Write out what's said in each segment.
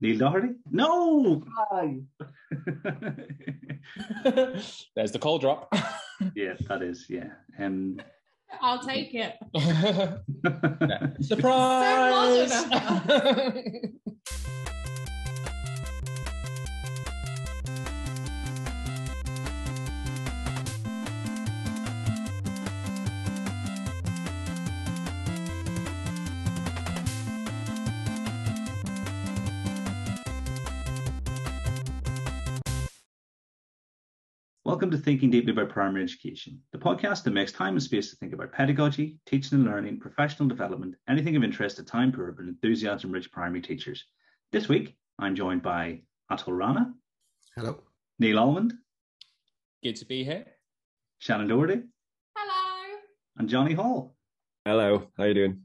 Neil Doherty? No! There's the call drop. yeah, that is, yeah. Um, I'll take it. Surprise! Welcome to Thinking Deeply About Primary Education, the podcast that makes time and space to think about pedagogy, teaching and learning, professional development, anything of interest to time poor but enthusiasm rich primary teachers. This week, I'm joined by Atul Rana. Hello. Neil Almond. Good to be here. Shannon Doherty. Hello. And Johnny Hall. Hello, how are you doing?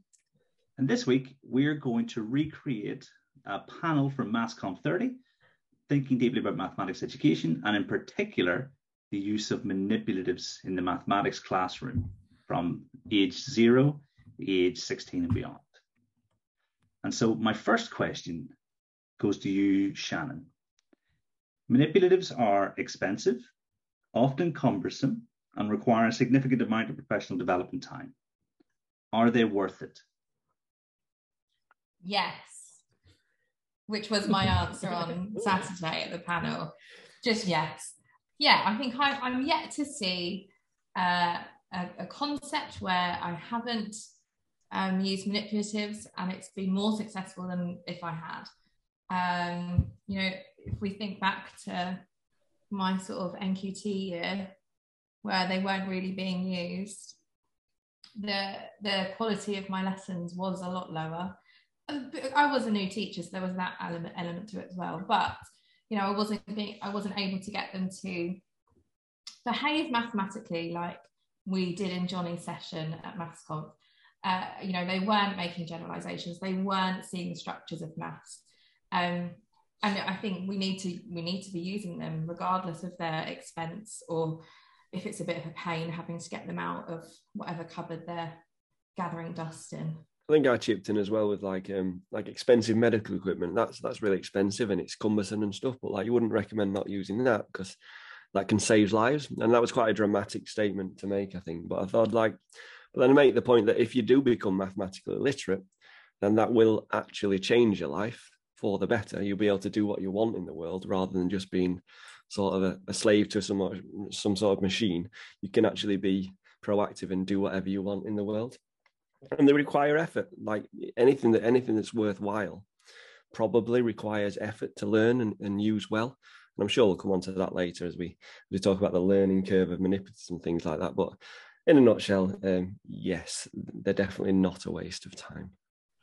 And this week, we're going to recreate a panel from MathsConf 30, thinking deeply about mathematics education, and in particular, the use of manipulatives in the mathematics classroom from age zero to age 16 and beyond. And so my first question goes to you, Shannon. Manipulatives are expensive, often cumbersome, and require a significant amount of professional development time. Are they worth it? Yes. Which was my answer on Saturday at the panel. Just yes yeah, I think I, am yet to see uh, a, a, concept where I haven't um, used manipulatives and it's been more successful than if I had. Um, you know, if we think back to my sort of NQT year where they weren't really being used, the the quality of my lessons was a lot lower. I was a new teacher, so there was that element element to it as well. But you know, I wasn't being, I wasn't able to get them to behave mathematically like we did in Johnny's session at MathsConf. Uh, you know, they weren't making generalizations, they weren't seeing the structures of maths. Um, and I think we need to we need to be using them regardless of their expense or if it's a bit of a pain having to get them out of whatever cupboard they're gathering dust in. I think I chipped in as well with like um like expensive medical equipment. That's that's really expensive and it's cumbersome and stuff. But like you wouldn't recommend not using that because that can save lives. And that was quite a dramatic statement to make, I think. But I thought like, but then I make the point that if you do become mathematically illiterate, then that will actually change your life for the better. You'll be able to do what you want in the world rather than just being sort of a, a slave to some some sort of machine. You can actually be proactive and do whatever you want in the world and they require effort. Like anything that anything that's worthwhile probably requires effort to learn and, and use well. And I'm sure we'll come on to that later as we we talk about the learning curve of manipulatives and things like that. But in a nutshell, um, yes, they're definitely not a waste of time.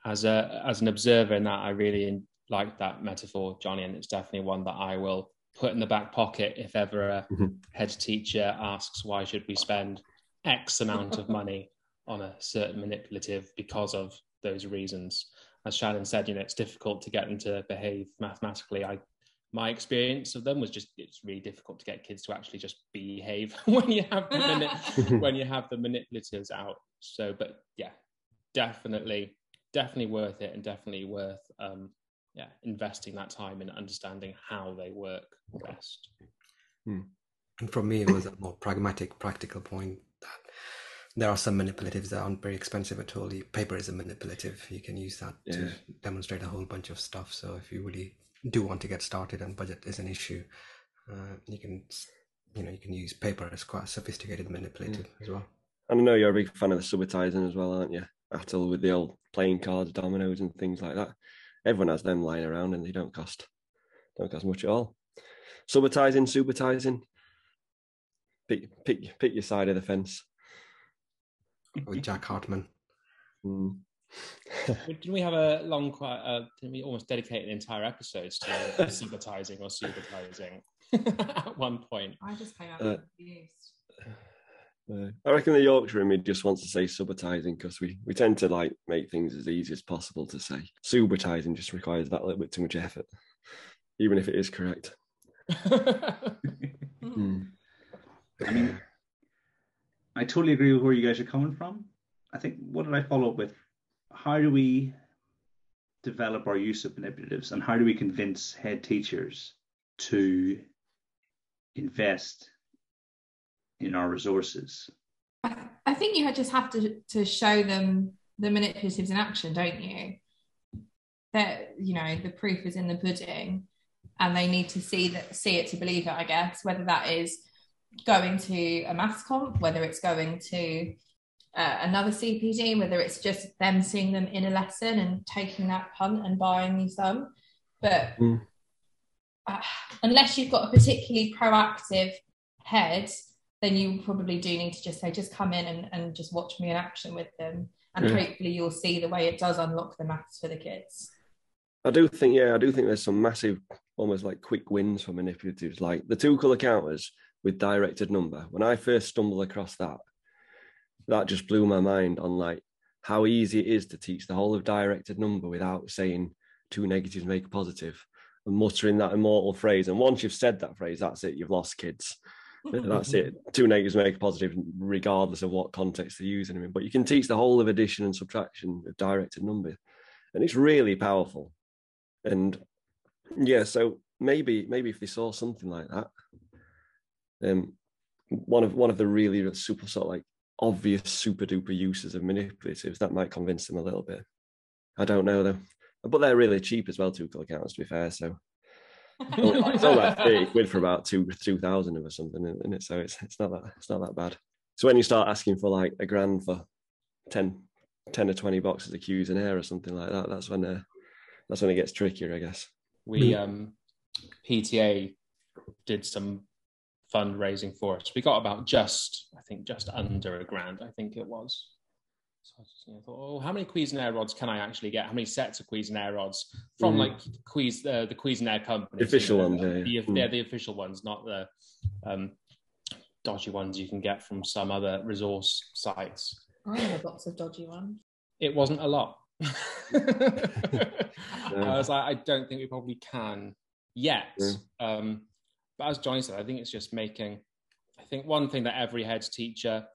As a as an observer in that, I really like that metaphor, Johnny, and it's definitely one that I will put in the back pocket if ever a mm-hmm. head teacher asks why should we spend X amount of money on a certain manipulative because of those reasons. As Shannon said, you know, it's difficult to get them to behave mathematically. I my experience of them was just it's really difficult to get kids to actually just behave when you have the mani- when you have the manipulatives out. So, but yeah, definitely, definitely worth it, and definitely worth um, yeah investing that time in understanding how they work best. Hmm. And for me, it was a more pragmatic, practical point that there are some manipulatives that aren't very expensive at all. Paper is a manipulative. You can use that yeah. to demonstrate a whole bunch of stuff. So if you really do want to get started and budget is an issue, uh, you can, you know, you can use paper as quite a sophisticated manipulative mm. as well. And I know you're a big fan of the subitizing as well, aren't you? Atul with the old playing cards, dominoes, and things like that. Everyone has them lying around, and they don't cost don't cost much at all. Subitizing, subitizing. Pick, pick, pick your side of the fence with Jack Hartmann. Mm. Didn't we have a long, quite? Uh, didn't we almost dedicate an entire episode to sympathizing or sympathizing at one point? I just came out uh, confused. Uh, I reckon the Yorkshire in me just wants to say subitizing because we, we tend to like make things as easy as possible to say. Subitizing just requires that little bit too much effort, even if it is correct. mm. I mean, I totally agree with where you guys are coming from. I think what did I follow up with? How do we develop our use of manipulatives and how do we convince head teachers to invest in our resources? I, think you just have to to show them the manipulatives in action, don't you? That you know the proof is in the pudding, and they need to see that see it to believe it. I guess whether that is going to a MathsConf, whether it's going to uh, another CPD, whether it's just them seeing them in a lesson and taking that punt and buying you some. But mm. uh, unless you've got a particularly proactive head, then you probably do need to just say, just come in and, and just watch me in action with them. And yeah. hopefully you'll see the way it does unlock the maths for the kids. I do think, yeah, I do think there's some massive, almost like quick wins for manipulatives, like the two color counters with directed number. When I first stumbled across that, that just blew my mind on like how easy it is to teach the whole of directed number without saying two negatives make a positive and muttering that immortal phrase. And once you've said that phrase, that's it, you've lost kids. that's it. Two negatives make a positive, regardless of what context they're using them in. But you can teach the whole of addition and subtraction of directed number, and it's really powerful. And yeah, so maybe maybe if they saw something like that, um, one of one of the really super sort of like obvious super duper uses of manipulatives that might convince them a little bit. I don't know though, but they're really cheap as well. Two accounts, to be fair. So it's all like thirty quid for about two two thousand of or something, isn't it? So it's it's not that it's not that bad. So when you start asking for like a grand for 10, 10 or twenty boxes of Cuisenaire or something like that, that's when uh, that's when it gets trickier, I guess. We um, PTA did some fundraising for us. We got about just, I think, just under a grand. I think it was. So I just you know, thought, oh, how many Cuisenaire rods can I actually get? How many sets of Cuisenaire rods from mm. like Cuis, uh, the Cuisenaire company? The official ones, yeah. The, mm. They're the official ones, not the um, dodgy ones you can get from some other resource sites. I have lots of dodgy ones. It wasn't a lot. I was like, I don't think we probably can yet. Yeah. Um, but as Johnny said, I think it's just making. I think one thing that every head teacher,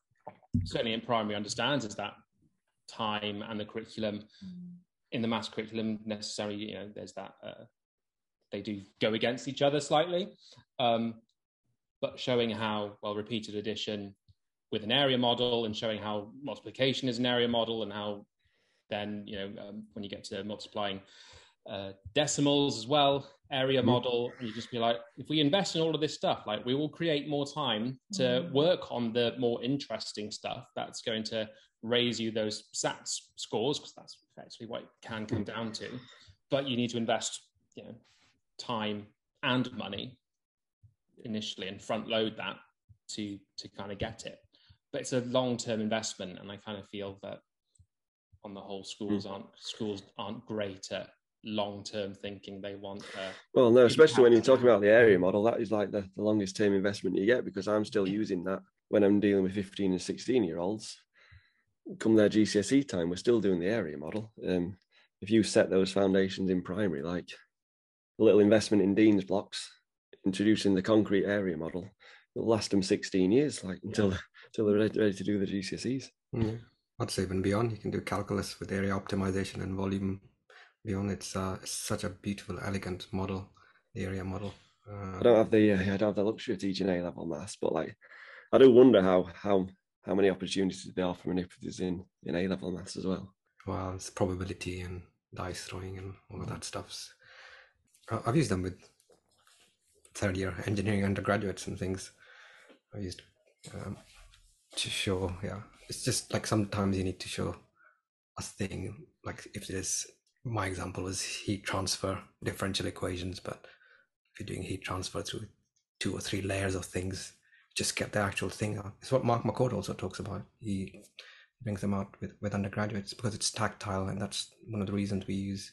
certainly in primary, understands is that time and the curriculum mm. in the maths curriculum necessarily. You know, there's that uh, they do go against each other slightly, um, but showing how well repeated addition with an area model and showing how multiplication is an area model and how then you know um, when you get to multiplying uh, decimals as well, area mm-hmm. model, and you just be like, if we invest in all of this stuff, like we will create more time to mm. work on the more interesting stuff that's going to raise you those SATs scores, because that's effectively what it can come down to. But you need to invest, you know, time and money initially and front load that to to kind of get it. But it's a long term investment, and I kind of feel that on the whole, schools mm. aren't schools aren't great at long-term thinking they want well no especially when you're talking about the area model that is like the, the longest term investment you get because i'm still using that when i'm dealing with 15 and 16 year olds. Come their gcse time we're still doing the area model. Um, if you set those foundations in primary like a little investment in Dienes blocks introducing the concrete area model it'll last them 16 years like until until they're ready, ready to do the gcses mm-hmm. i'd say even beyond. You can do calculus with area optimization and volume beyond it's uh, such a beautiful, elegant model, the area model. Uh, I don't have the uh, I don't have the luxury of teaching A level maths, but like I do wonder how how how many opportunities there are for manipulatives in in A level maths as well. Well, it's probability and dice throwing and all of that stuff. I've used them with third year engineering undergraduates and things. I used um, to show, yeah. It's just like sometimes you need to show a thing, like if there's my example was heat transfer differential equations, but if you're doing heat transfer through two or three layers of things, just get the actual thing out. It's what Mark McCourt also talks about. He brings them out with, with undergraduates because it's tactile, and that's one of the reasons we use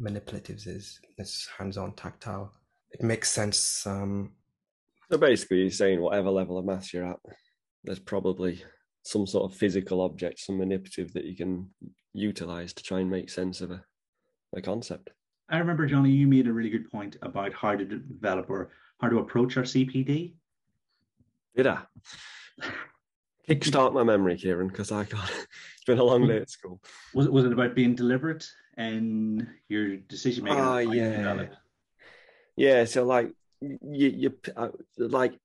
manipulatives is it's hands-on tactile. It makes sense. Um, so basically, you're saying whatever level of maths you're at, there's probably some sort of physical object, some manipulative that you can utilize to try and make sense of a the concept. I remember, Johnny, you made a really good point about how to develop or how to approach our CPD. Did I? Kickstart my memory, Kieran, because I can't. It's been a long day at school. Was it, was it about being deliberate in your decision making? Oh, yeah. Yeah. So like you, you uh, like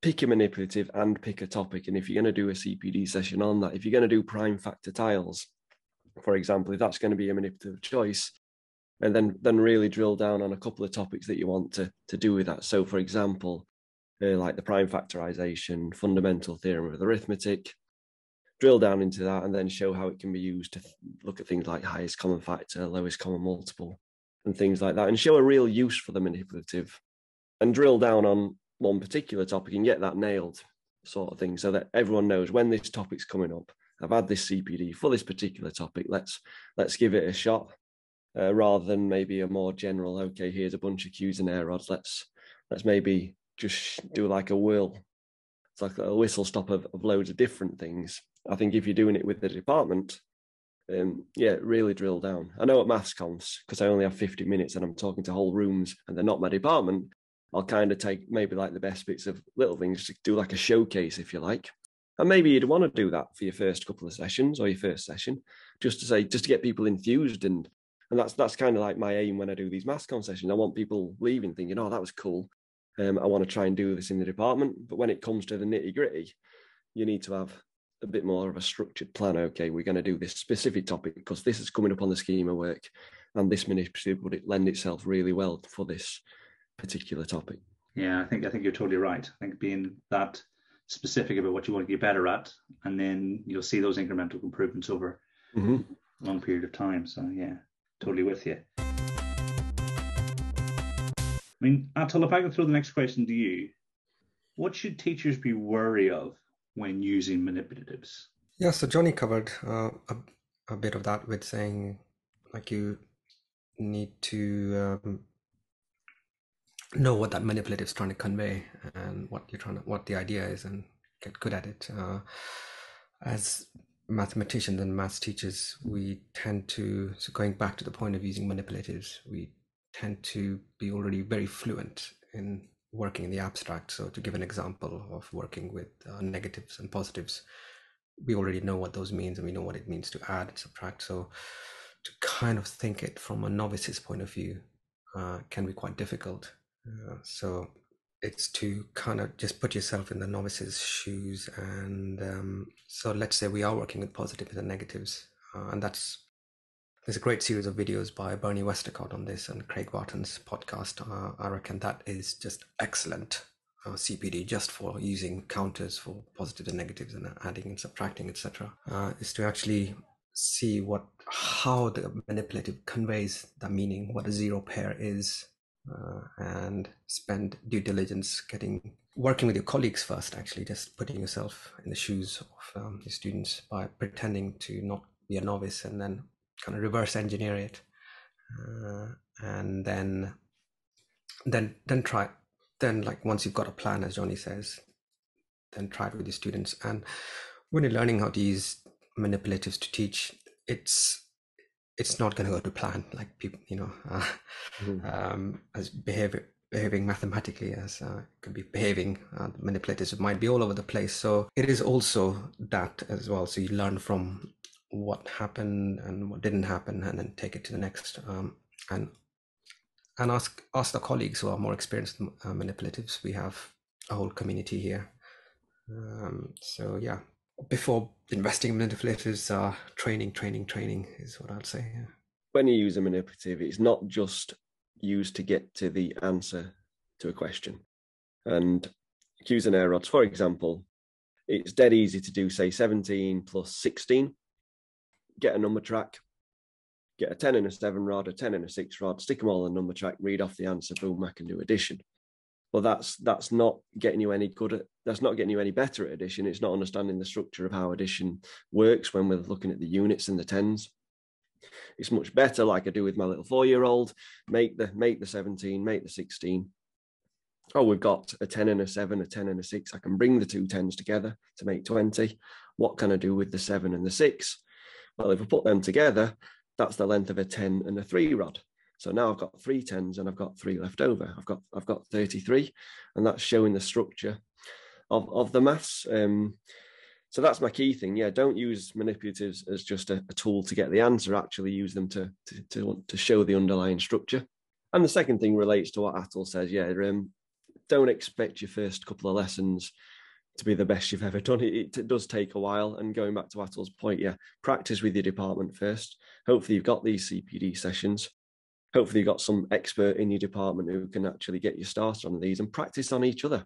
pick a manipulative and pick a topic. And if you're going to do a CPD session on that, if you're going to do prime factor tiles, for example, if that's going to be a manipulative choice, and then then really drill down on a couple of topics that you want to to do with that. So, for example, uh, like the prime factorization, fundamental theorem of arithmetic, drill down into that, and then show how it can be used to look at things like highest common factor, lowest common multiple, and things like that, and show a real use for the manipulative, and drill down on one particular topic and get that nailed, sort of thing, so that everyone knows when this topic's coming up. I've had this CPD for this particular topic. Let's let's give it a shot uh, rather than maybe a more general. Okay, here's a bunch of Cuisenaire rods. Let's let's maybe just do like a whirl. It's like a whistle stop of, of loads of different things. I think if you're doing it with the department, um, yeah, really drill down. I know at MathsConfs because I only have 50 minutes and I'm talking to whole rooms and they're not my department. I'll kind of take maybe like the best bits of little things to do like a showcase, if you like. And maybe you'd want to do that for your first couple of sessions or your first session, just to say, just to get people enthused and and that's that's kind of like my aim when I do these maths sessions. I want people leaving thinking, "Oh, that was cool. Um, I want to try and do this in the department." But when it comes to the nitty gritty, you need to have a bit more of a structured plan. Okay, we're going to do this specific topic because this is coming up on the schema work, and this manipulative would it lend itself really well for this particular topic. Yeah, I think I think you're totally right. I think being that specific about what you want to get better at, and then you'll see those incremental improvements over mm-hmm. a long period of time. So yeah, totally with you. I mean, Atul, if I can throw the next question to you, what should teachers be wary of when using manipulatives? Yeah, so Johnny covered uh, a, a bit of that with saying, like, you need to um, know what that manipulative is trying to convey and what you're trying to, what the idea is, and get good at it. Uh, as mathematicians and maths teachers, we tend to, so going back to the point of using manipulatives, we tend to be already very fluent in working in the abstract. So, to give an example of working with uh, negatives and positives, we already know what those means and we know what it means to add and subtract. So, to kind of think it from a novice's point of view uh, can be quite difficult. So, it's to kind of just put yourself in the novice's shoes and um, so let's say we are working with positives and negatives uh, and that's there's a great series of videos by bernie westacott on this and craig barton's podcast uh, i reckon that is just excellent uh, cpd just for using counters for positives and negatives and adding and subtracting etc uh, is to actually see what how the manipulative conveys the meaning what a zero pair is uh, and spend due diligence getting working with your colleagues first actually just putting yourself in the shoes of um, your students by pretending to not be a novice and then kind of reverse engineer it uh, and then then then try then like once you've got a plan as johnny says then try it with your students. And when you're learning how to use manipulatives to teach it's it's not going to go to plan like people you know uh, mm-hmm. um, as behavior behaving mathematically as uh, could be behaving uh, manipulatives might be all over the place. So it is also that as well. So you learn from what happened and what didn't happen and then take it to the next um, and and ask ask the colleagues who are more experienced uh, manipulatives we have a whole community here. Um, so yeah before investing in manipulatives uh, training training training is what i'd say yeah. when you use a manipulative it's not just used to get to the answer to a question. And Cuisenaire rods for example it's dead easy to do say 17 plus 16 get a number track get a 10 and a 7 rod a 10 and a 6 rod stick them all on the number track read off the answer boom i can do addition but that's that's not getting you any good at that's not getting you any better at addition. It's not understanding the structure of how addition works when we're looking at the units and the tens. It's much better like i do with my little four year old make the make the 17 make the 16 oh we've got a 10 and a 7 a 10 and a 6 i can bring the two tens together to make 20 what can i do with the 7 and the 6 well if we put them together that's the length of a 10 and a 3 rod so now I've got three tens and I've got three left over. I've got I've got 33, and that's showing the structure of, of the maths. Um, so that's my key thing. Yeah, don't use manipulatives as just a, a tool to get the answer. Actually, use them to, to to to show the underlying structure. And the second thing relates to what Atul says. Yeah, um, don't expect your first couple of lessons to be the best you've ever done. It, it, does take a while. And going back to Atul's point, yeah, practice with your department first. Hopefully, you've got these CPD sessions. Hopefully, you've got some expert in your department who can actually get you started on these and practice on each other.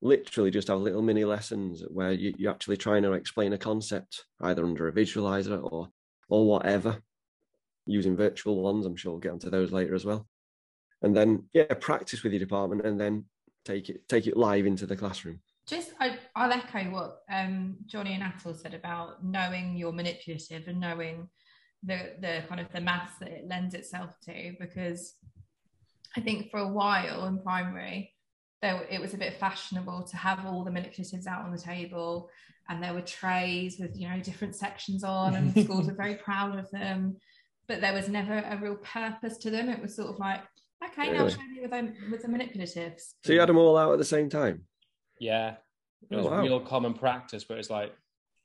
Literally just have little mini lessons where you, you're actually trying to explain a concept either under a visualizer or or whatever using virtual ones. I'm sure we'll get onto those later as well. And then yeah practice with your department and then take it take it live into the classroom. Just I, will echo what um, johnny and atul said about knowing your manipulative and knowing the the kind of the maths that it lends itself to because i think for a while in primary there, it was a bit fashionable to have all the manipulatives out on the table and there were trays with you know different sections on and schools were very proud of them. But there was never a real purpose to them. It was sort of like okay really? now show me with, them, with the manipulatives. So you had them all out at the same time? Yeah. It oh, was oh, wow. real common practice but it's like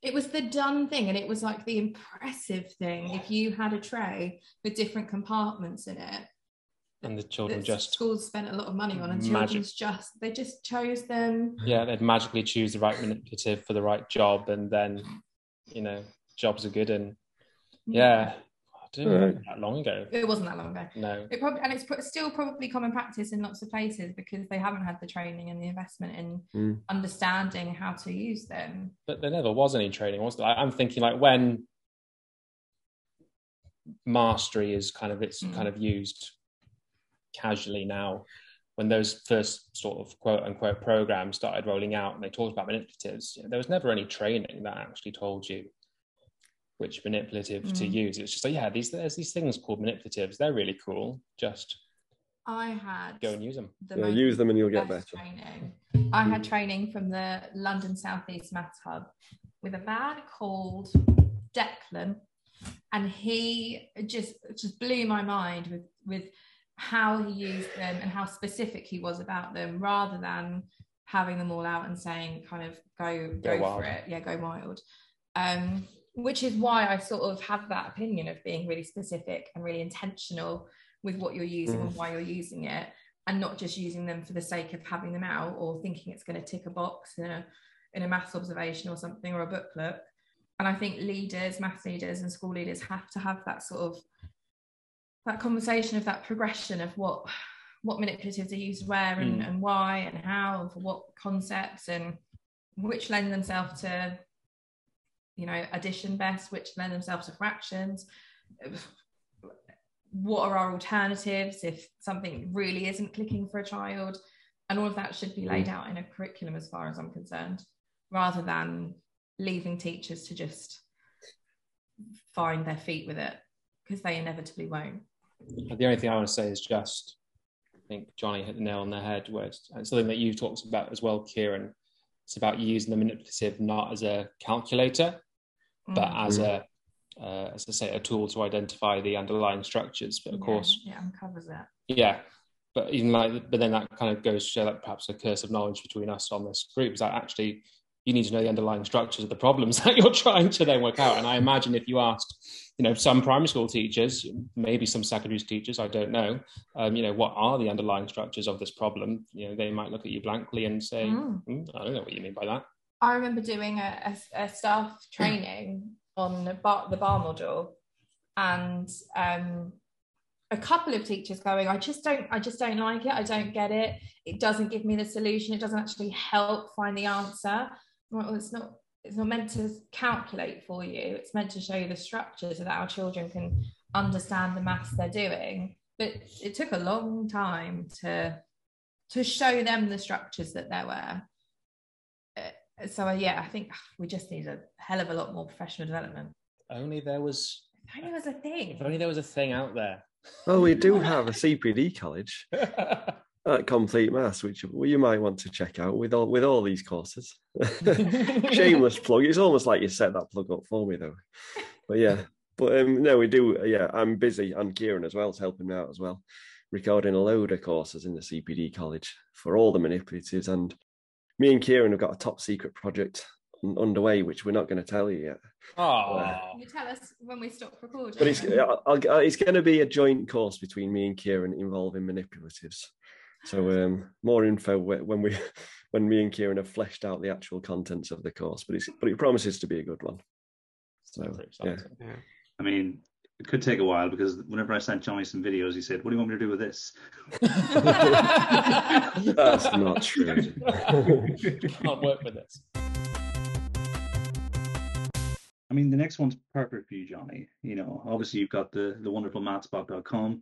it was the done thing and it was like the impressive thing if you had a tray with different compartments in it and the children just schools spent a lot of money on and children just they just chose them. Yeah they'd magically choose the right manipulative for the right job and then you know jobs are good and yeah didn't know that long ago. It wasn't that long ago. No. It probably and it's still probably common practice in lots of places because they haven't had the training and the investment in mm. understanding how to use them. But there never was any training, was there? I'm thinking like when mastery is kind of it's mm. kind of used casually now when those first sort of quote unquote programs started rolling out and they talked about manipulatives, you know, there was never any training that actually told you which manipulative mm. to use. It's just like, yeah, these there's these things called manipulatives. They're really cool. Just I had go and use them. The yeah, use them and you'll get better. Training. I had training from the London Southeast Maths Hub with a man called Declan, and he just just blew my mind with with how he used them and how specific he was about them rather than having them all out and saying kind of go go, go for it yeah go wild um, which is why i sort of have that opinion of being really specific and really intentional with what you're using mm. and why you're using it and not just using them for the sake of having them out or thinking it's going to tick a box in a in a maths observation or something or a booklet and i think leaders maths leaders and school leaders have to have that sort of that conversation of that progression of what what manipulatives are used where and, mm. and why and how and for what concepts and which lend themselves to you know addition best which lend themselves to fractions what are our alternatives if something really isn't clicking for a child and all of that should be laid mm. out in a curriculum as far as i'm concerned rather than leaving teachers to just find their feet with it because they inevitably won't the only thing I want to say is just, I think Johnny hit the nail on the head. Where it's, it's something that you've talked about as well, Kieran. It's about using the manipulative not as a calculator, mm. but as a, uh, as I say, a tool to identify the underlying structures. But of yeah, course, yeah, uncovers that. Yeah, but even like, but then that kind of goes to show that perhaps a curse of knowledge between us on this group is that actually you need to know the underlying structures of the problems that you're trying to then work out. And I imagine if you asked, you know, some primary school teachers, maybe some secondary teachers, I don't know, um, you know, what are the underlying structures of this problem? You know, they might look at you blankly and say, mm. mm, I don't know what you mean by that. I remember doing a, a, a staff training on the bar, the bar model, and um, a couple of teachers going, I just don't, I just don't like it. I don't get it. It doesn't give me the solution. It doesn't actually help find the answer well, it's not it's not meant to calculate for you it's meant to show you the structure so that our children can understand the maths they're doing but it took a long time to to show them the structures that there were so uh, yeah i think we just need a hell of a lot more professional development only there was if only there was a thing if only there was a thing out there well we do have a cpd college at Complete Maths, which you might want to check out with all with all these courses. Shameless plug. It's almost like you set that plug up for me, though. But yeah, but um, no, we do. Yeah, I'm busy, and Kieran as well is helping me out as well, recording a load of courses in the CPD college for all the manipulatives. And me and Kieran have got a top secret project underway, which we're not going to tell you yet. Oh, Can you tell us when we stop recording? But it's I'll, I'll, it's going to be a joint course between me and Kieran involving manipulatives. So um, more info when we when me and Kieran have fleshed out the actual contents of the course. But it's but it promises to be a good one. So yeah. Yeah. I mean, it could take a while because whenever I sent Johnny some videos, he said, "What do you want me to do with this?" That's not true. can't work with this. I mean, the next one's perfect for you, Johnny. You know, obviously you've got the the wonderful mathsbot.com,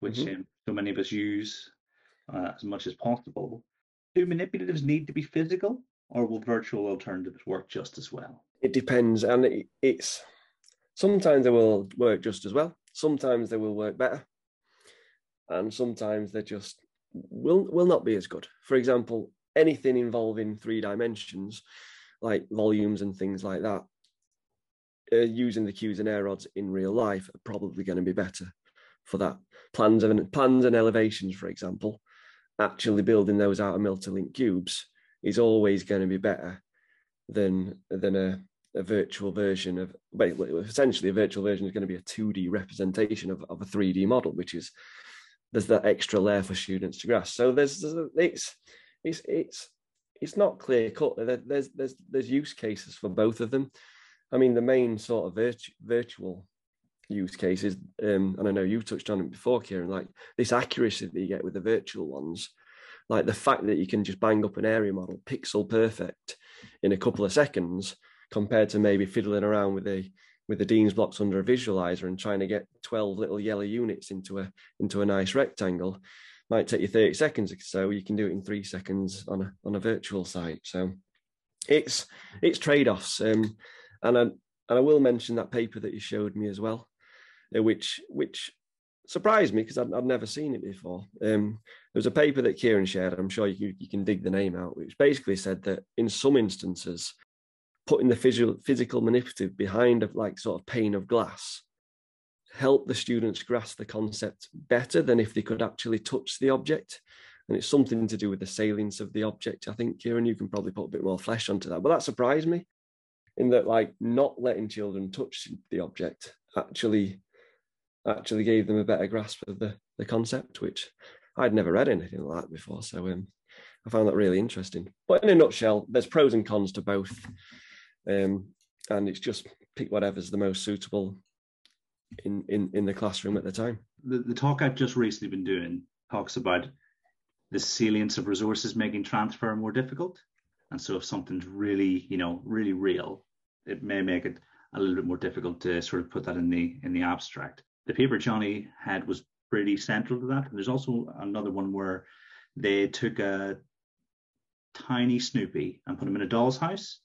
which Mhm. um, so many of us use uh, as much as possible. Do manipulatives need to be physical, or will virtual alternatives work just as well? it depends, and it, it's sometimes they will work just as well. Sometimes they will work better, and sometimes they just will will not be as good. For example, anything involving three dimensions, like volumes and things like that, uh, using the Cuisenaire rods in real life are probably going to be better for that. Plans and plans and elevations, for example, actually building those out of Multilink cubes is always going to be better than than a, a virtual version of well, essentially a virtual version is going to be a 2D representation of, of a 3D model, which is there's that extra layer for students to grasp. So there's, there's it's it's it's it's not clear cut. There's there's there's use cases for both of them. I mean, the main sort of virtu- virtual use cases, um, and I know you touched on it before, Kieran, like this accuracy that you get with the virtual ones, like the fact that you can just bang up an area model pixel perfect in a couple of seconds, compared to maybe fiddling around with the with the Dienes blocks under a visualizer and trying to get 12 little yellow units into a into a nice rectangle might take you 30 seconds or so. You can do it in three seconds on a on a virtual site. So it's it's trade-offs. Um, and I, and I will mention that paper that you showed me as well uh, which which surprised me because I'd, I'd never seen it before. Um, there was a paper that Kieran shared I'm sure you, you can dig the name out which basically said that in some instances putting the physical physical manipulative behind a like sort of pane of glass help the students grasp the concept better than if they could actually touch the object. And it's something to do with the salience of the object i think kieran you can probably put a bit more flesh onto that. But that surprised me in that like not letting children touch the object actually actually gave them a better grasp of the the concept which i'd never read anything like that before. So um, i found that really interesting. But in a nutshell there's pros and cons to both um, and it's just pick whatever's the most suitable in in in the classroom at the time. The, the talk I've just recently been doing talks about the salience of resources making transfer more difficult. And so if something's really, you know, really real, it may make it a little bit more difficult to sort of put that in the in the abstract. The paper Johnny had was pretty central to that. And There's also another one where they took a tiny Snoopy and put him in a doll's house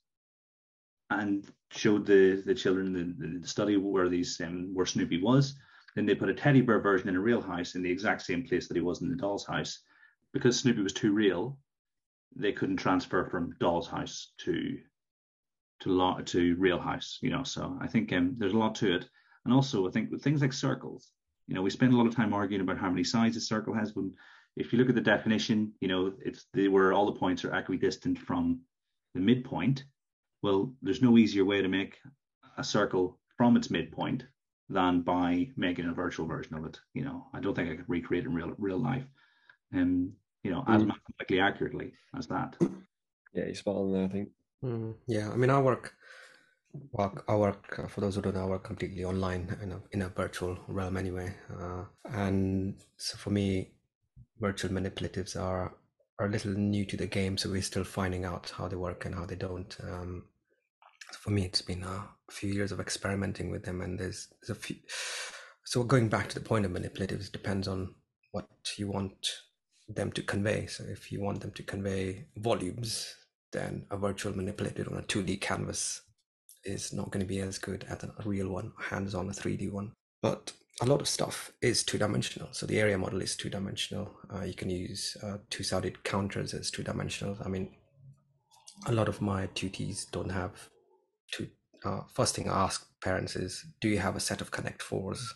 and showed the the children the, the study where these um, where Snoopy was. Then they put a teddy bear version in a real house in the exact same place that he was in the doll's house. Because Snoopy was too real, they couldn't transfer from doll's house to to law to real house. You know, so I think um, there's a lot to it. And also, I think with things like circles, you know, we spend a lot of time arguing about how many sides a circle has. When if you look at the definition, you know, it's the, where all the points are equidistant from the midpoint well, there's no easier way to make a circle from its midpoint than by making a virtual version of it. You know, I don't think I could recreate it in real real life, um, you know, as Mm. mathematically accurately as that. Yeah, you're spot on there. I think. Mm, yeah, I mean, I work, work, I work. uh, For those who don't know, I work completely online in a in a virtual realm anyway. Uh, and so for me, virtual manipulatives are are a little new to the game, so we're still finding out how they work and how they don't. Um, so for me, it's been a few years of experimenting with them, and there's there's a few. So going back to the point of manipulatives, depends on what you want them to convey. So if you want them to convey volumes, then a virtual manipulated on a 2D canvas is not going to be as good as a real one, hands on a 3D one. But a lot of stuff is two dimensional. So the area model is two dimensional. Uh, you can use uh, two sided counters as two dimensional. I mean, a lot of my tutees don't have two. Uh, first thing I ask parents is, do you have a set of Connect fours?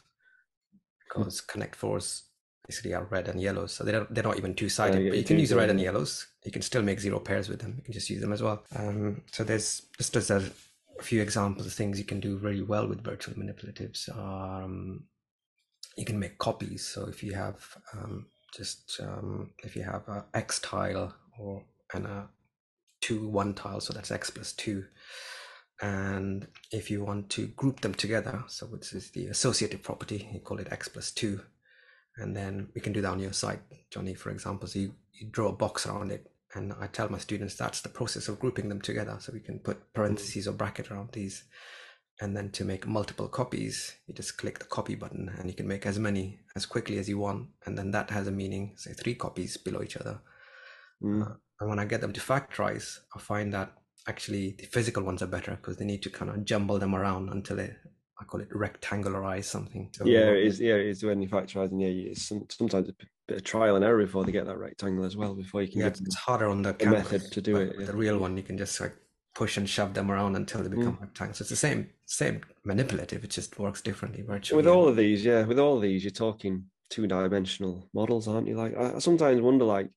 Because Connect fours basically are red and yellows. So they're they're not even two sided. Yeah, but you can use red and yellows. You can still make zero pairs with them. You can just use them as well. Um, so there's just as a, a few examples of things you can do really well with virtual manipulatives. Um, you can make copies. So if you have um, just um, if you have a x tile or and a two one tile, so that's x plus two. And if you want to group them together, so which is the associative property, you call it x plus two and then we can do that on your site, Johnny, for example. So you, you draw a box around it, and I tell my students that's the process of grouping them together. So we can put parentheses or bracket around these. And then to make multiple copies, you just click the copy button and you can make as many as quickly as you want. And then that has a meaning, say three copies below each other. Mm. Uh, and when I get them to factorize, I find that actually the physical ones are better because they need to kind of jumble them around until they I call it rectangularize something. yeah, it is. Yeah, it is when you're factorizing. Yeah, it's some, sometimes a bit of trial and error before they get that rectangle as well. Before you can yeah, get it's harder on the method to do it. Yeah. The real one, you can just like push and shove them around until they become mm. rectangles. So it's the same same manipulative. It just works differently virtually. With all of these, yeah, with all of these, you're talking two dimensional models, aren't you? Like I sometimes wonder, like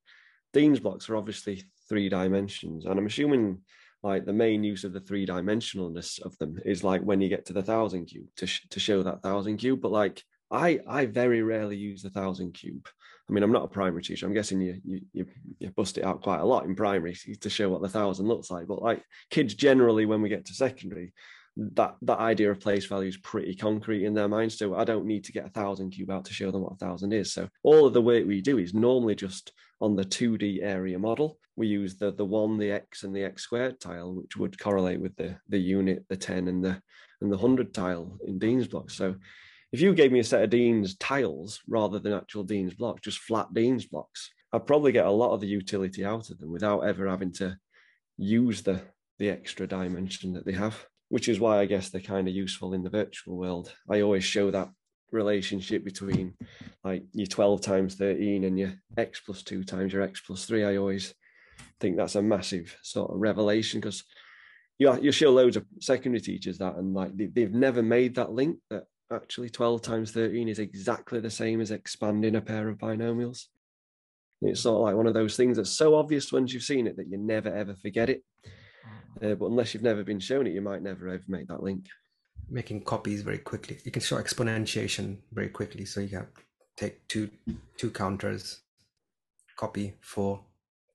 Dienes blocks are obviously three dimensions, and I'm assuming like the main use of the three dimensionalness of them is like when you get to the thousand cube to sh- to show that thousand cube. But like I I very rarely use the thousand cube. I mean, I'm not a primary teacher. I'm guessing you you you, you bust it out quite a lot in primary to show what the thousand looks like. But like kids generally, when we get to secondary, that that idea of place value is pretty concrete in their minds. So I don't need to get a thousand cube out to show them what a thousand is. So all of the work we do is normally just on the 2D area model. We use the the one, the x, and the x squared tile, which would correlate with the the unit, the 10, and the and the hundred tile in Dienes blocks. So if you gave me a set of Dienes tiles rather than actual Dienes blocks, just flat Dean's blocks, I'd probably get a lot of the utility out of them without ever having to use the the extra dimension that they have which is why I guess they're kind of useful in the virtual world. I always show that relationship between like your 12 times 13 and your x plus 2 times your x plus 3 i always think that's a massive sort of revelation because you, you show loads of secondary teachers that and like they, they've never made that link that actually 12 times 13 is exactly the same as expanding a pair of binomials. It's sort of like one of those things that's so obvious once you've seen it that you never ever forget it. Uh, but unless you've never been shown it, you might never ever make that link. Making copies very quickly. You can show exponentiation very quickly. So you can take two two counters, copy four,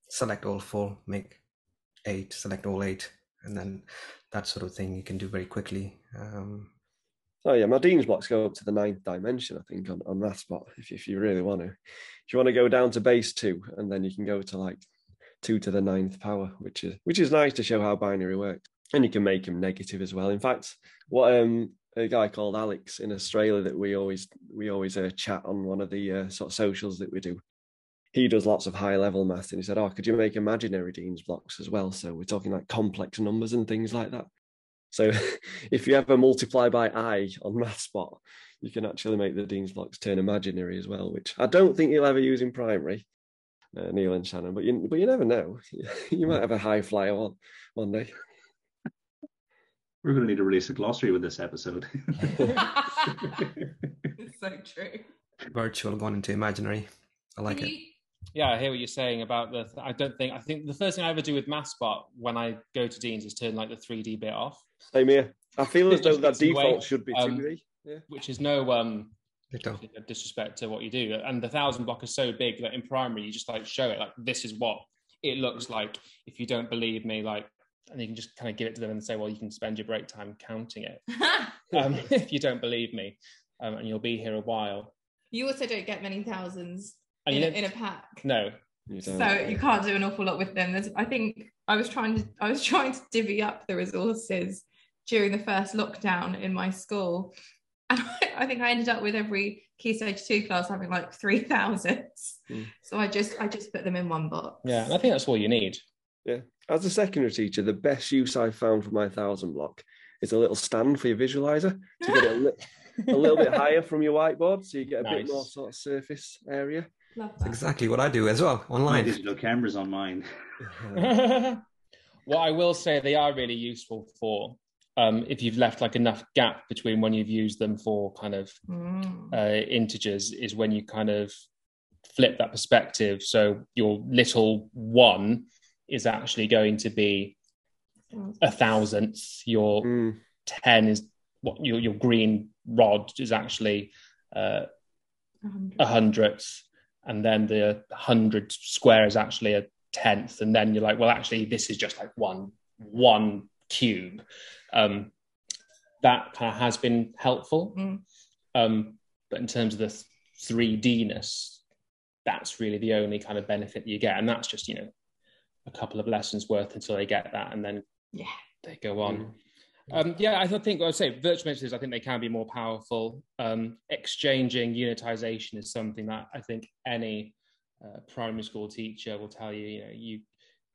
select all four, make eight, select all eight, and then that sort of thing you can do very quickly. Um, oh yeah, my Dienes blocks go up to the ninth dimension, I think, on, on that MathsBot, if, if you really want to. If you want to go down to base two, and then you can go to like two to the ninth power, which is which is nice to show how binary works. And you can make them negative as well. In fact, what um, a guy called Alex in Australia that we always we always uh, chat on one of the uh, sort of socials that we do. He does lots of high level math, and he said, "Oh, could you make imaginary Dienes blocks as well?" So we're talking like complex numbers and things like that. So if you ever multiply by i on MathsBot, you can actually make the Dienes blocks turn imaginary as well, which I don't think you'll ever use in primary uh, Neil and Shannon. But you, but you never know. you might have a high flyer one one day. We're going to need to release a glossary with this episode. it's so true. Virtual gone into imaginary. I like Can it. You... Yeah, I hear what you're saying about the. I don't think. I think the first thing I ever do with MathsBot when I go to Dienes is turn like the 3D bit off. Same here. I feel as though that default away, should be 2D. Um, yeah. Which is no um disrespect to what you do. And the thousand block is so big that in primary you just like show it like this is what it looks like. If you don't believe me, like and you can just kind of give it to them and say, well, you can spend your break time counting it um, if you don't believe me, um, and you'll be here a while. You also don't get many thousands in, in, a pack. No. You so you can't do an awful lot with them. There's, I think I was trying to I was trying to divvy up the resources during the first lockdown in my school, and I think I ended up with every key stage two class having like three thousands. Mm. So I just I just put them in one box. Yeah, and I think that's all you need. Yeah. As a secondary teacher, the best use I've found for my thousand block is a little stand for your visualizer to get it a, li- a little bit higher from your whiteboard so you get a nice. bit more sort of surface area. That's exactly what I do as well online. My digital cameras on mine. what I will say they are really useful for um, if you've left like enough gap between when you've used them for kind of mm. uh, integers is when you kind of flip that perspective. So your little one is actually going to be a thousandth. Your mm. ten is what your your green rod is actually uh, a hundredth, and then the hundred square is actually a tenth, and then you're like, well, actually, this is just like one one cube. Um, that kind of has been helpful, mm. um, but in terms of the 3Dness, that's really the only kind of benefit you get, and that's just you know a couple of lessons worth until they get that, and then yeah, they go on. Mm. Um, yeah, I think I'd say virtual mixes. I think they can be more powerful. Um, exchanging unitization is something that I think any uh, primary school teacher will tell you. You know, you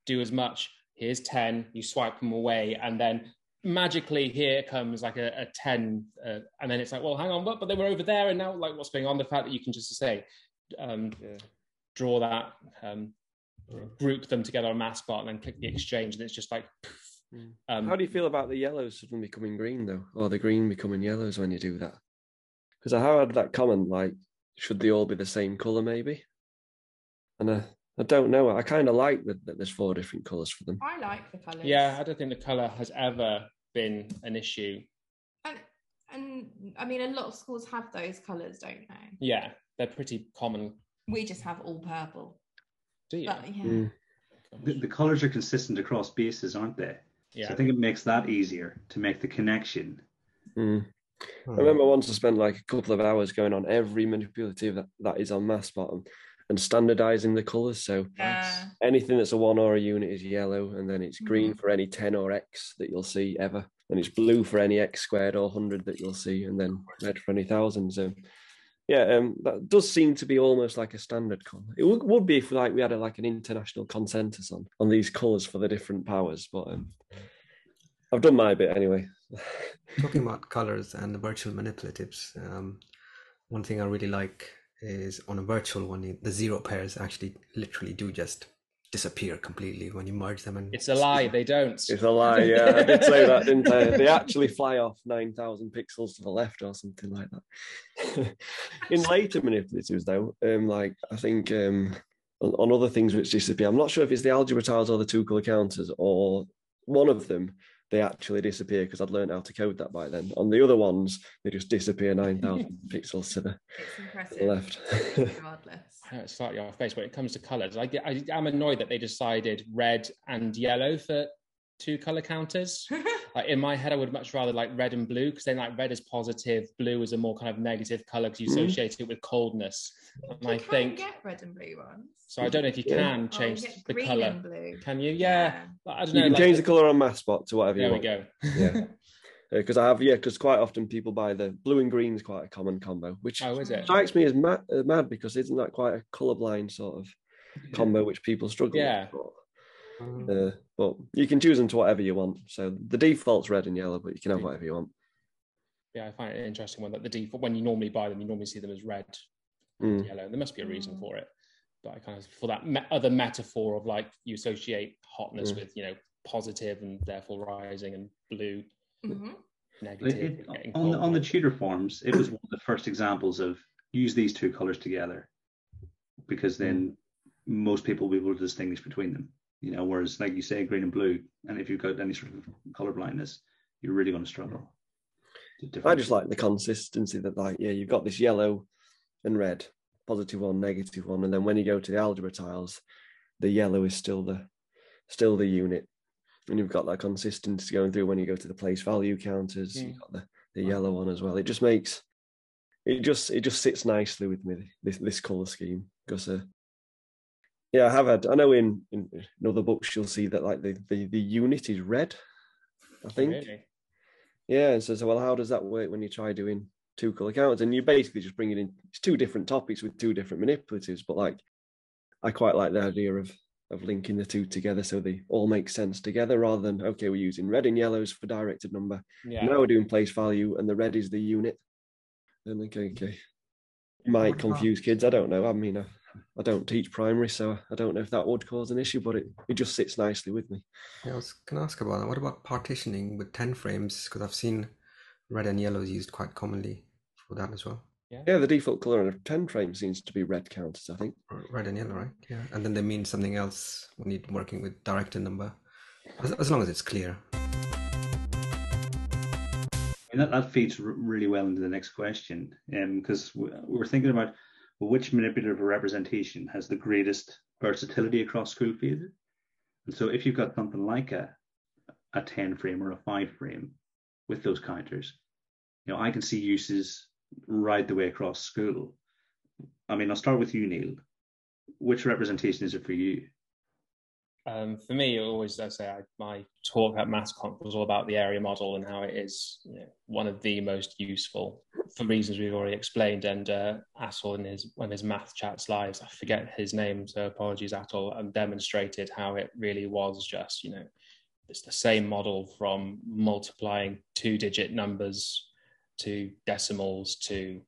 do as much. Here's ten. You swipe them away, and then magically here comes like a, a ten, uh, and then it's like, well, hang on, what? But they were over there, and now like, what's going on? The fact that you can just say, um, yeah. draw that, um, group them together on MathsBot, and then click the exchange, and it's just like. Mm. Um, How do you feel about the yellows suddenly becoming green though, or the green becoming yellows when you do that? Because I have had that comment like, should they all be the same color maybe? And uh, I don't know. I kind of like that, that there's four different colours for them. I like the colours. Yeah, I don't think the colour has ever been an issue. And, and I mean, a lot of schools have those colours, don't they? Yeah, they're pretty common. We just have all purple. Do you? But, yeah. Mm. The, the colours are consistent across bases, aren't they? Yeah. So I think it makes that easier to make the connection. Mm. I remember once I spent like a couple of hours going on every manipulative that, that is on MathsBot and standardizing the colors. So yeah. anything that's a one or a unit is yellow, and then it's green mm-hmm. for any 10 or X that you'll see ever. And it's blue for any X squared or 100 that you'll see, and then red for any thousand. So yeah, um, that does seem to be almost like a standard color. It would, would be if like we had a, like an international consensus on on these colors for the different powers, but um, I've done my bit anyway. Talking about colors and the virtual manipulatives, um, one thing I really like is on a virtual one, the zero pairs actually literally do just disappear completely when you merge them. And it's a lie; they don't. It's a lie. Yeah, I did say that, didn't I? They actually fly off nine thousand pixels to the left or something like that. In later manipulatives, though, um, like I think um, on, on other things which disappear, I'm not sure if it's the algebra tiles or the two color counters or one of them they actually disappear because I'd learned how to code that by then. On the other ones, they just disappear 9,000 pixels to the, the left. Regardless. it's slightly off base when it comes to colors. I, I, I'm annoyed that they decided red and yellow for two color counters. like in my head, I would much rather like red and blue because then like red is positive, blue is a more kind of negative color because you mm-hmm. associate it with coldness. And you I think get red and blue ones. So I don't know if you yeah. can oh, change oh, the color. Can you? Yeah. yeah. I don't know. You can like, change the color on MathsBot to whatever you want. There we go. Yeah. because I have yeah, because quite often people buy the blue and green is quite a common combo, which oh, is it? strikes me as mad, uh, mad because isn't that quite a colorblind sort of combo which people struggle yeah. with? Uh, but you can choose them to whatever you want. So the default's red and yellow, but you can have whatever you want. Yeah, I find it interesting when that the default when you normally buy them, you normally see them as red, mm. yellow. There must be a reason for it. But I kind of for that me- other metaphor of like you associate hotness mm. with you know positive and therefore rising and blue. Mm-hmm. Negative, it, on, on the tutor forms, it was one of the first examples of use these two colors together because then mm. most people will be able to distinguish between them you know whereas like you say green and blue and if you've got any sort of color blindness you're really going to struggle i just like the consistency that like yeah you've got this yellow and red positive one negative one and then when you go to the algebra tiles the yellow is still the still the unit. And you've got that consistency going through when you go to the place value counters you've got the, the yellow one as well. It just makes it just it just sits nicely with me this this color scheme because uh, yeah, I have had. I know in, in, in other books you'll see that like the, the, the unit is red. I oh, think. Really? Yeah, so, so well, how does that work when you try doing two color counts? And you basically just bring it in. It's two different topics with two different manipulatives, but like I quite like the idea of of linking the two together so they all make sense together rather than okay we're using red and yellows for directed number yeah. now we're doing place value and the red is the unit and okay okay might confuse kids i don't know i mean I don't teach primary, so I don't know if that would cause an issue, but it, it just sits nicely with me. Yeah, I was going to ask about that. What about partitioning with 10 frames? Because I've seen red and yellow used quite commonly for that as well. Yeah. yeah, the default color on a 10 frame seems to be red counters, I think. Red and yellow, right? Yeah. And then they mean something else when you're working with directed number, as, as long as it's clear. And that, that feeds really well into the next question, because um, we, we're thinking about which manipulative representation has the greatest versatility across school phases. And so if you've got something like a, a 10 frame or a 5 frame with those counters, you know, I can see uses right the way across school. I mean, I'll start with you, Neil. Which representation is it for you? Um, for me, always, I say, I, my talk at MathsConf was all about the area model and how it is you know, one of the most useful for reasons we've already explained. And uh, Atul in his one of his math chats lives, I forget his name, so apologies, Atul, and demonstrated how it really was just, you know, it's the same model from multiplying two-digit numbers to decimals to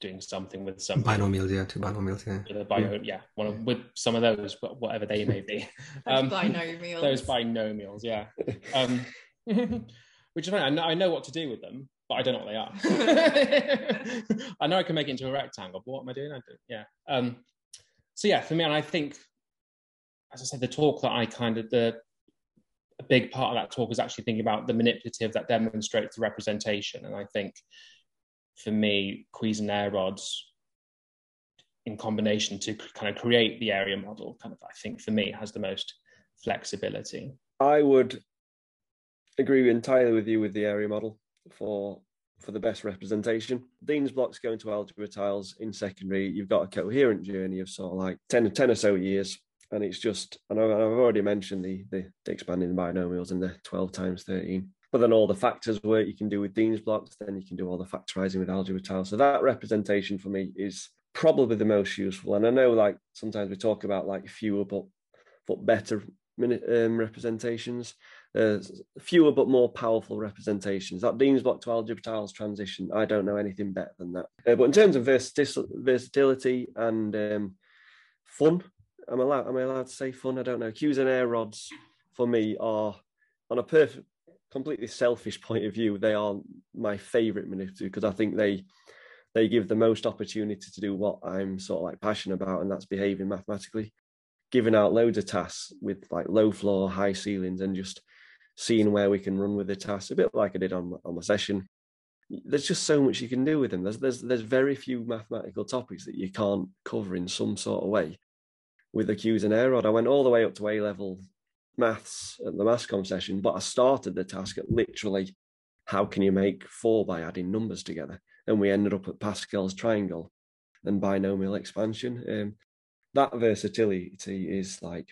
doing something with some binomials, yeah, two binomials, yeah, bio, yeah, yeah one of, with some of those, but whatever they may be. um, binomials. Those binomials, yeah. Um, which is fine. I know, I know what to do with them, but I don't know what they are. I know I can make it into a rectangle, but what am I doing? I do, yeah. Um, so yeah, for me, and I think, as I said, the talk that I kind of the a big part of that talk is actually thinking about the manipulative that demonstrates the representation, and I think for me, Cuisenaire rods in combination to kind of create the area model, kind of, I think for me, has the most flexibility. I would agree entirely with you with the area model for for the best representation. Dienes blocks go into algebra tiles in secondary. You've got a coherent journey of sort of like 10, 10 or so years. And it's just, and I've already mentioned the, the, the expanding binomials and the 12 times 13 but then all the factors work you can do with Dienes blocks, then you can do all the factorizing with algebra tiles. So that representation for me is probably the most useful. And I know like sometimes we talk about like fewer but but better um, representations, uh, fewer but more powerful representations. That Dienes block to algebra tiles transition, I don't know anything better than that. Uh, but in terms of versatility and um, fun, am I allowed? Am I allowed to say fun? I don't know. Cuisenaire rods for me are on a perfect completely selfish point of view, they are my favourite manipulative because I think they they give the most opportunity to do what I'm sort of like passionate about, and that's behaving mathematically, giving out loads of tasks with like low floor, high ceilings, and just seeing where we can run with the tasks, a bit like I did on on my session. There's just so much you can do with them. There's there's there's very few mathematical topics that you can't cover in some sort of way with the Cuisenaire rod. I went all the way up to A level maths at the MathsConf session, but I started the task at literally how can you make four by adding numbers together? And we ended up at Pascal's triangle and binomial expansion. Um, that versatility is like,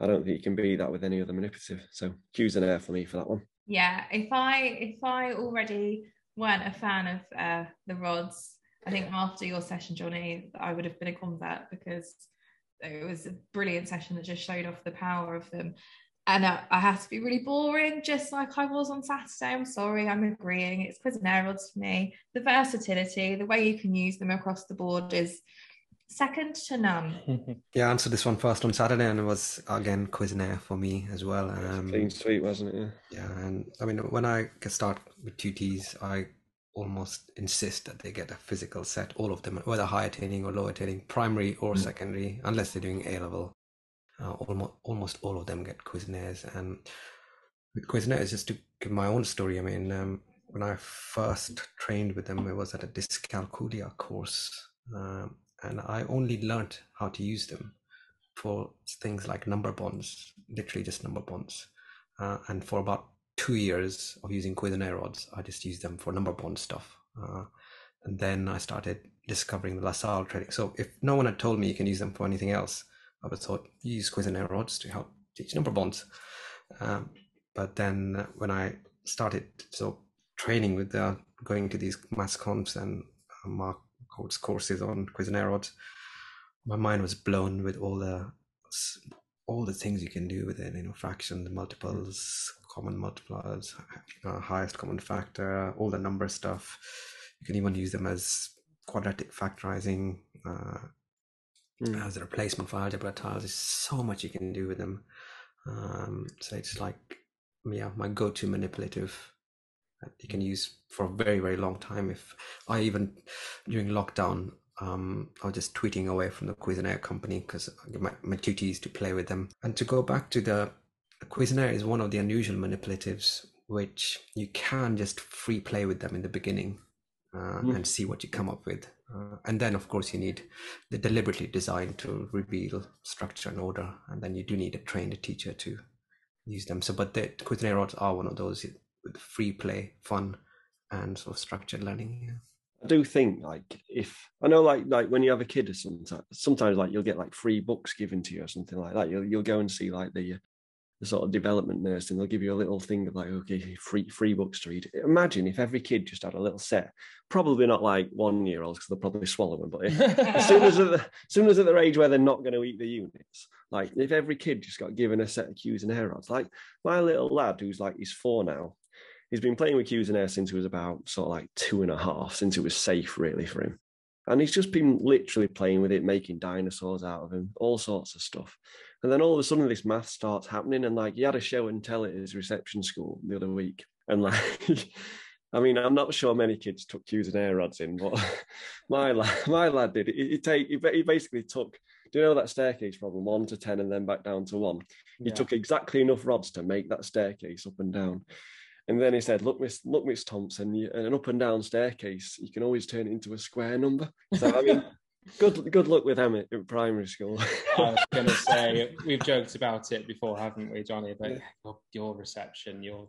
I don't think you can be that with any other manipulative. So Cuisenaire for me for that one. Yeah, if I if I already weren't a fan of uh, the rods, I think after your session, Johnny, I would have been a convert because it was a brilliant session that just showed off the power of them. And uh, I had to be really boring, just like I was on Saturday. I'm sorry, I'm agreeing. It's Cuisenaire rods for me. The versatility, the way you can use them across the board is second to none. yeah, I answered this one first on Saturday, and it was again Cuisenaire for me as well. Um, Clean sweet, wasn't it? Yeah. yeah, and I mean, when I start with TTs, I almost insist that they get a physical set, all of them, whether high attaining or low attaining, primary or mm. secondary, unless they're doing A level. Uh, almost, almost all of them get Cuisenaires. And with Cuisenaires, just to give my own story, I mean, um, when I first trained with them, it was at a Dyscalculia course. Um, and I only learned how to use them for things like number bonds, literally just number bonds. Uh, and for about two years of using Cuisenaire rods, I just used them for number bond stuff. Uh, and then I started discovering the LaSalle trading. So if no one had told me you can use them for anything else, I would have thought use Cuisenaire rods to help teach number bonds. Um, but then when I started so training with the, going to these MathsConfs and uh, Mark McCourt's courses on Cuisenaire rods, my mind was blown with all the all the things you can do with it. You know, fractions, multiples, common multipliers, uh, highest common factor, all the number stuff. You can even use them as quadratic factorizing, uh, mm. as a replacement for algebra tiles. There's so much you can do with them. Um, so it's like, yeah, my go-to manipulative that you can use for a very very long time. If I even during lockdown, um, I was just tweeting away from the Cuisenaire company because my, my duty is to play with them. And to go back to the Cuisenaire is one of the unusual manipulatives which you can just free play with them in the beginning uh, mm. and see what you come up with. Uh, and then, of course, you need the deliberately designed to reveal structure and order. And then you do need a trained teacher to use them. So, but the Cuisenaire rods are one of those with free play, fun, and sort of structured learning. Yeah. I do think like if I know like like when you have a kid or sometimes sometimes like you'll get like free books given to you or something like that. You'll you'll go and see like the the sort of development nurse and they'll give you a little thing of like okay free free books to read. Imagine if every kid just had a little set probably not like one year olds because they'll probably swallow them but as soon as, the, as soon as at their age where they're not going to eat the units like if every kid just got given a set of Cuisenaire rods like my little lad who's like he's four now he's been playing with Cuisenaire since he was about sort of like two and a half since it was safe really for him. And he's just been literally playing with it making dinosaurs out of him all sorts of stuff and then all of a sudden, this math starts happening, and like he had a show and tell at his reception school the other week, and like. I mean, I'm not sure many kids took Cuisenaire rods in, but my lad, my lad did. He, he take he, he basically took. Do you know that staircase problem? one to ten and then back down to one? He yeah. took exactly enough rods to make that staircase up and down. And then he said, "Look, Miss, look, Miss Thompson, you, an up and down staircase, you can always turn it into a square number." So I mean, Good good luck with Emmett in primary school. I was going to say we've joked about it before, haven't we, Johnny? But yeah. your, your, reception, your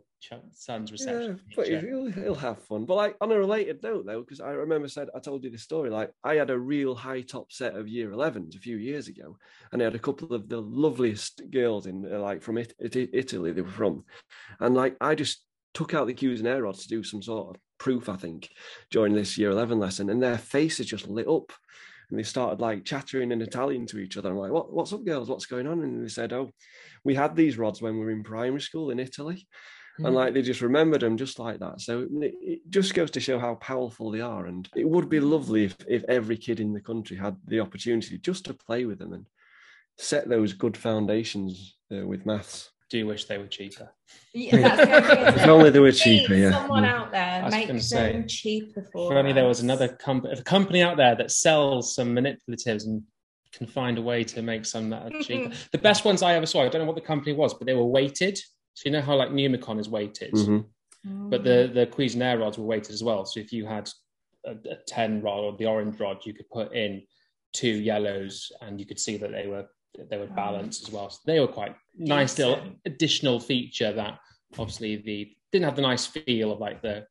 son's reception. Yeah, but he'll, he'll have fun. But like on a related note, though, because I remember said I told you the story. Like I had a real high top set of year 11s a few years ago, and I had a couple of the loveliest girls in uh, like from it, it, Italy. They were from, and like I just took out the Cuisenaire rods to do some sort of proof, I think, during this year 11 lesson, and their faces just lit up and they started like chattering in Italian to each other. I'm like, what, what's up, girls? What's going on? And they said, oh, we had these rods when we were in primary school in Italy. Mm. And hmm. like they just remembered them just like that. So it, it just goes to show how powerful they are. And it would be lovely if, if every kid in the country had the opportunity just to play with them and set those good foundations uh, with maths do wish they were cheaper. Yeah, if only they were cheaper. Yeah. Someone out there make them say, cheaper for. If only there was another company, a company out there that sells some manipulatives and can find a way to make some that are cheaper. the best ones I ever saw, I don't know what the company was, but they were weighted. So you know how like Numicon is weighted, mm-hmm. but the the Cuisenaire rods were weighted as well. So if you had a, a ten rod or the orange rod, you could put in two yellows, and you could see that they were they were balanced as well. So they were quite nice little additional feature that obviously the didn't have the nice feel of like the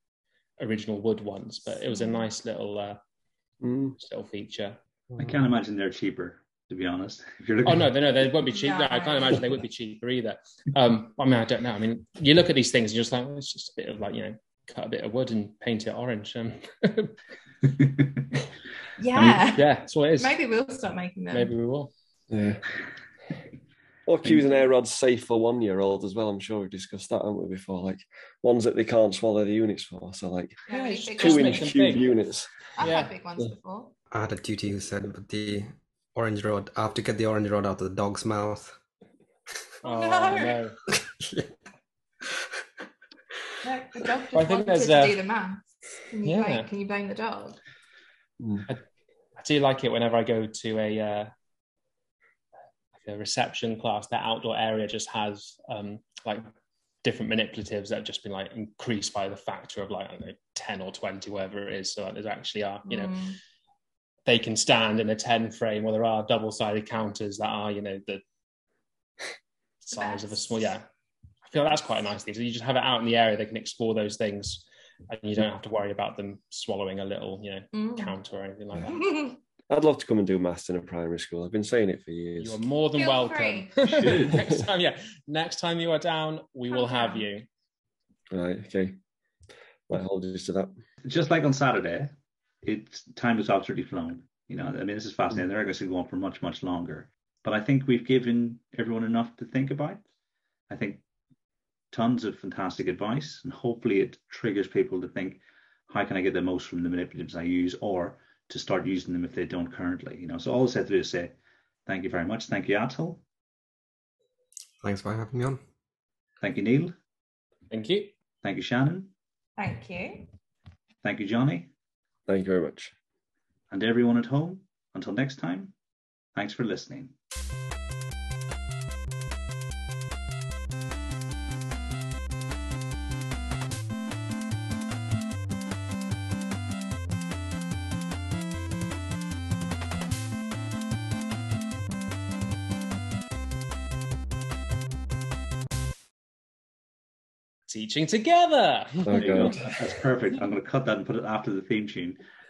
original wood ones, but it was a nice little uh, mm. little feature. I can't imagine they're cheaper, to be honest. If you're looking... Oh no, no, they won't be cheap. No, I can't imagine they would be cheaper either. Um, I mean, I don't know. I mean, you look at these things and you're just like, well, it's just a bit of like you know, cut a bit of wood and paint it orange. Um, yeah, I mean, yeah, that's what it is. Maybe we'll start making them. Maybe we will. Yeah. Or air rods safe for one year old as well. I'm sure we've discussed that, haven't we, before? Like ones that they can't swallow the units for. So like yeah, two inch cube units. I've yeah. had big ones yeah. before. I had a duty who said but the orange rod I have to get the orange rod out of the dog's mouth. Oh no. no. the dog just I think there's, to uh, do the maths. Can you, yeah. blame, can you blame the dog? Mm. I, I, do like it whenever I go to a uh, a reception class, that outdoor area just has um, like different manipulatives that have just been like increased by the factor of like I don't know, 10 or 20, whatever it is. So like, there's actually are, you know, mm. they can stand in a 10 frame, or there are double sided counters that are, you know, the size of a small, yeah. I feel that's quite a nice thing. So you just have it out in the area, they can explore those things and you don't have to worry about them swallowing a little, you know, mm. counter or anything like that. I'd love to come and do maths in a primary school. I've been saying it for years. You are more than Feel welcome. next time, yeah. Next time you are down, we will have you. Right. Okay. Might hold you to that. Just like on Saturday, it's time has absolutely flown. You know, I mean, this is fascinating. They're going to go on for much, much longer. But I think we've given everyone enough to think about. I think tons of fantastic advice, and hopefully it triggers people to think, how can I get the most from the manipulatives I use, or to start using them if they don't currently. You know, so all I said to do is say, thank you very much. Thank you, Atul. Thanks for having me on. Thank you, Neil. Thank you. Thank you, Shannon. Thank you. Thank you, Johnny. Thank you very much. And everyone at home, until next time, thanks for listening. Teaching together. Oh, God. That's perfect. I'm going to cut that and put it after the theme tune.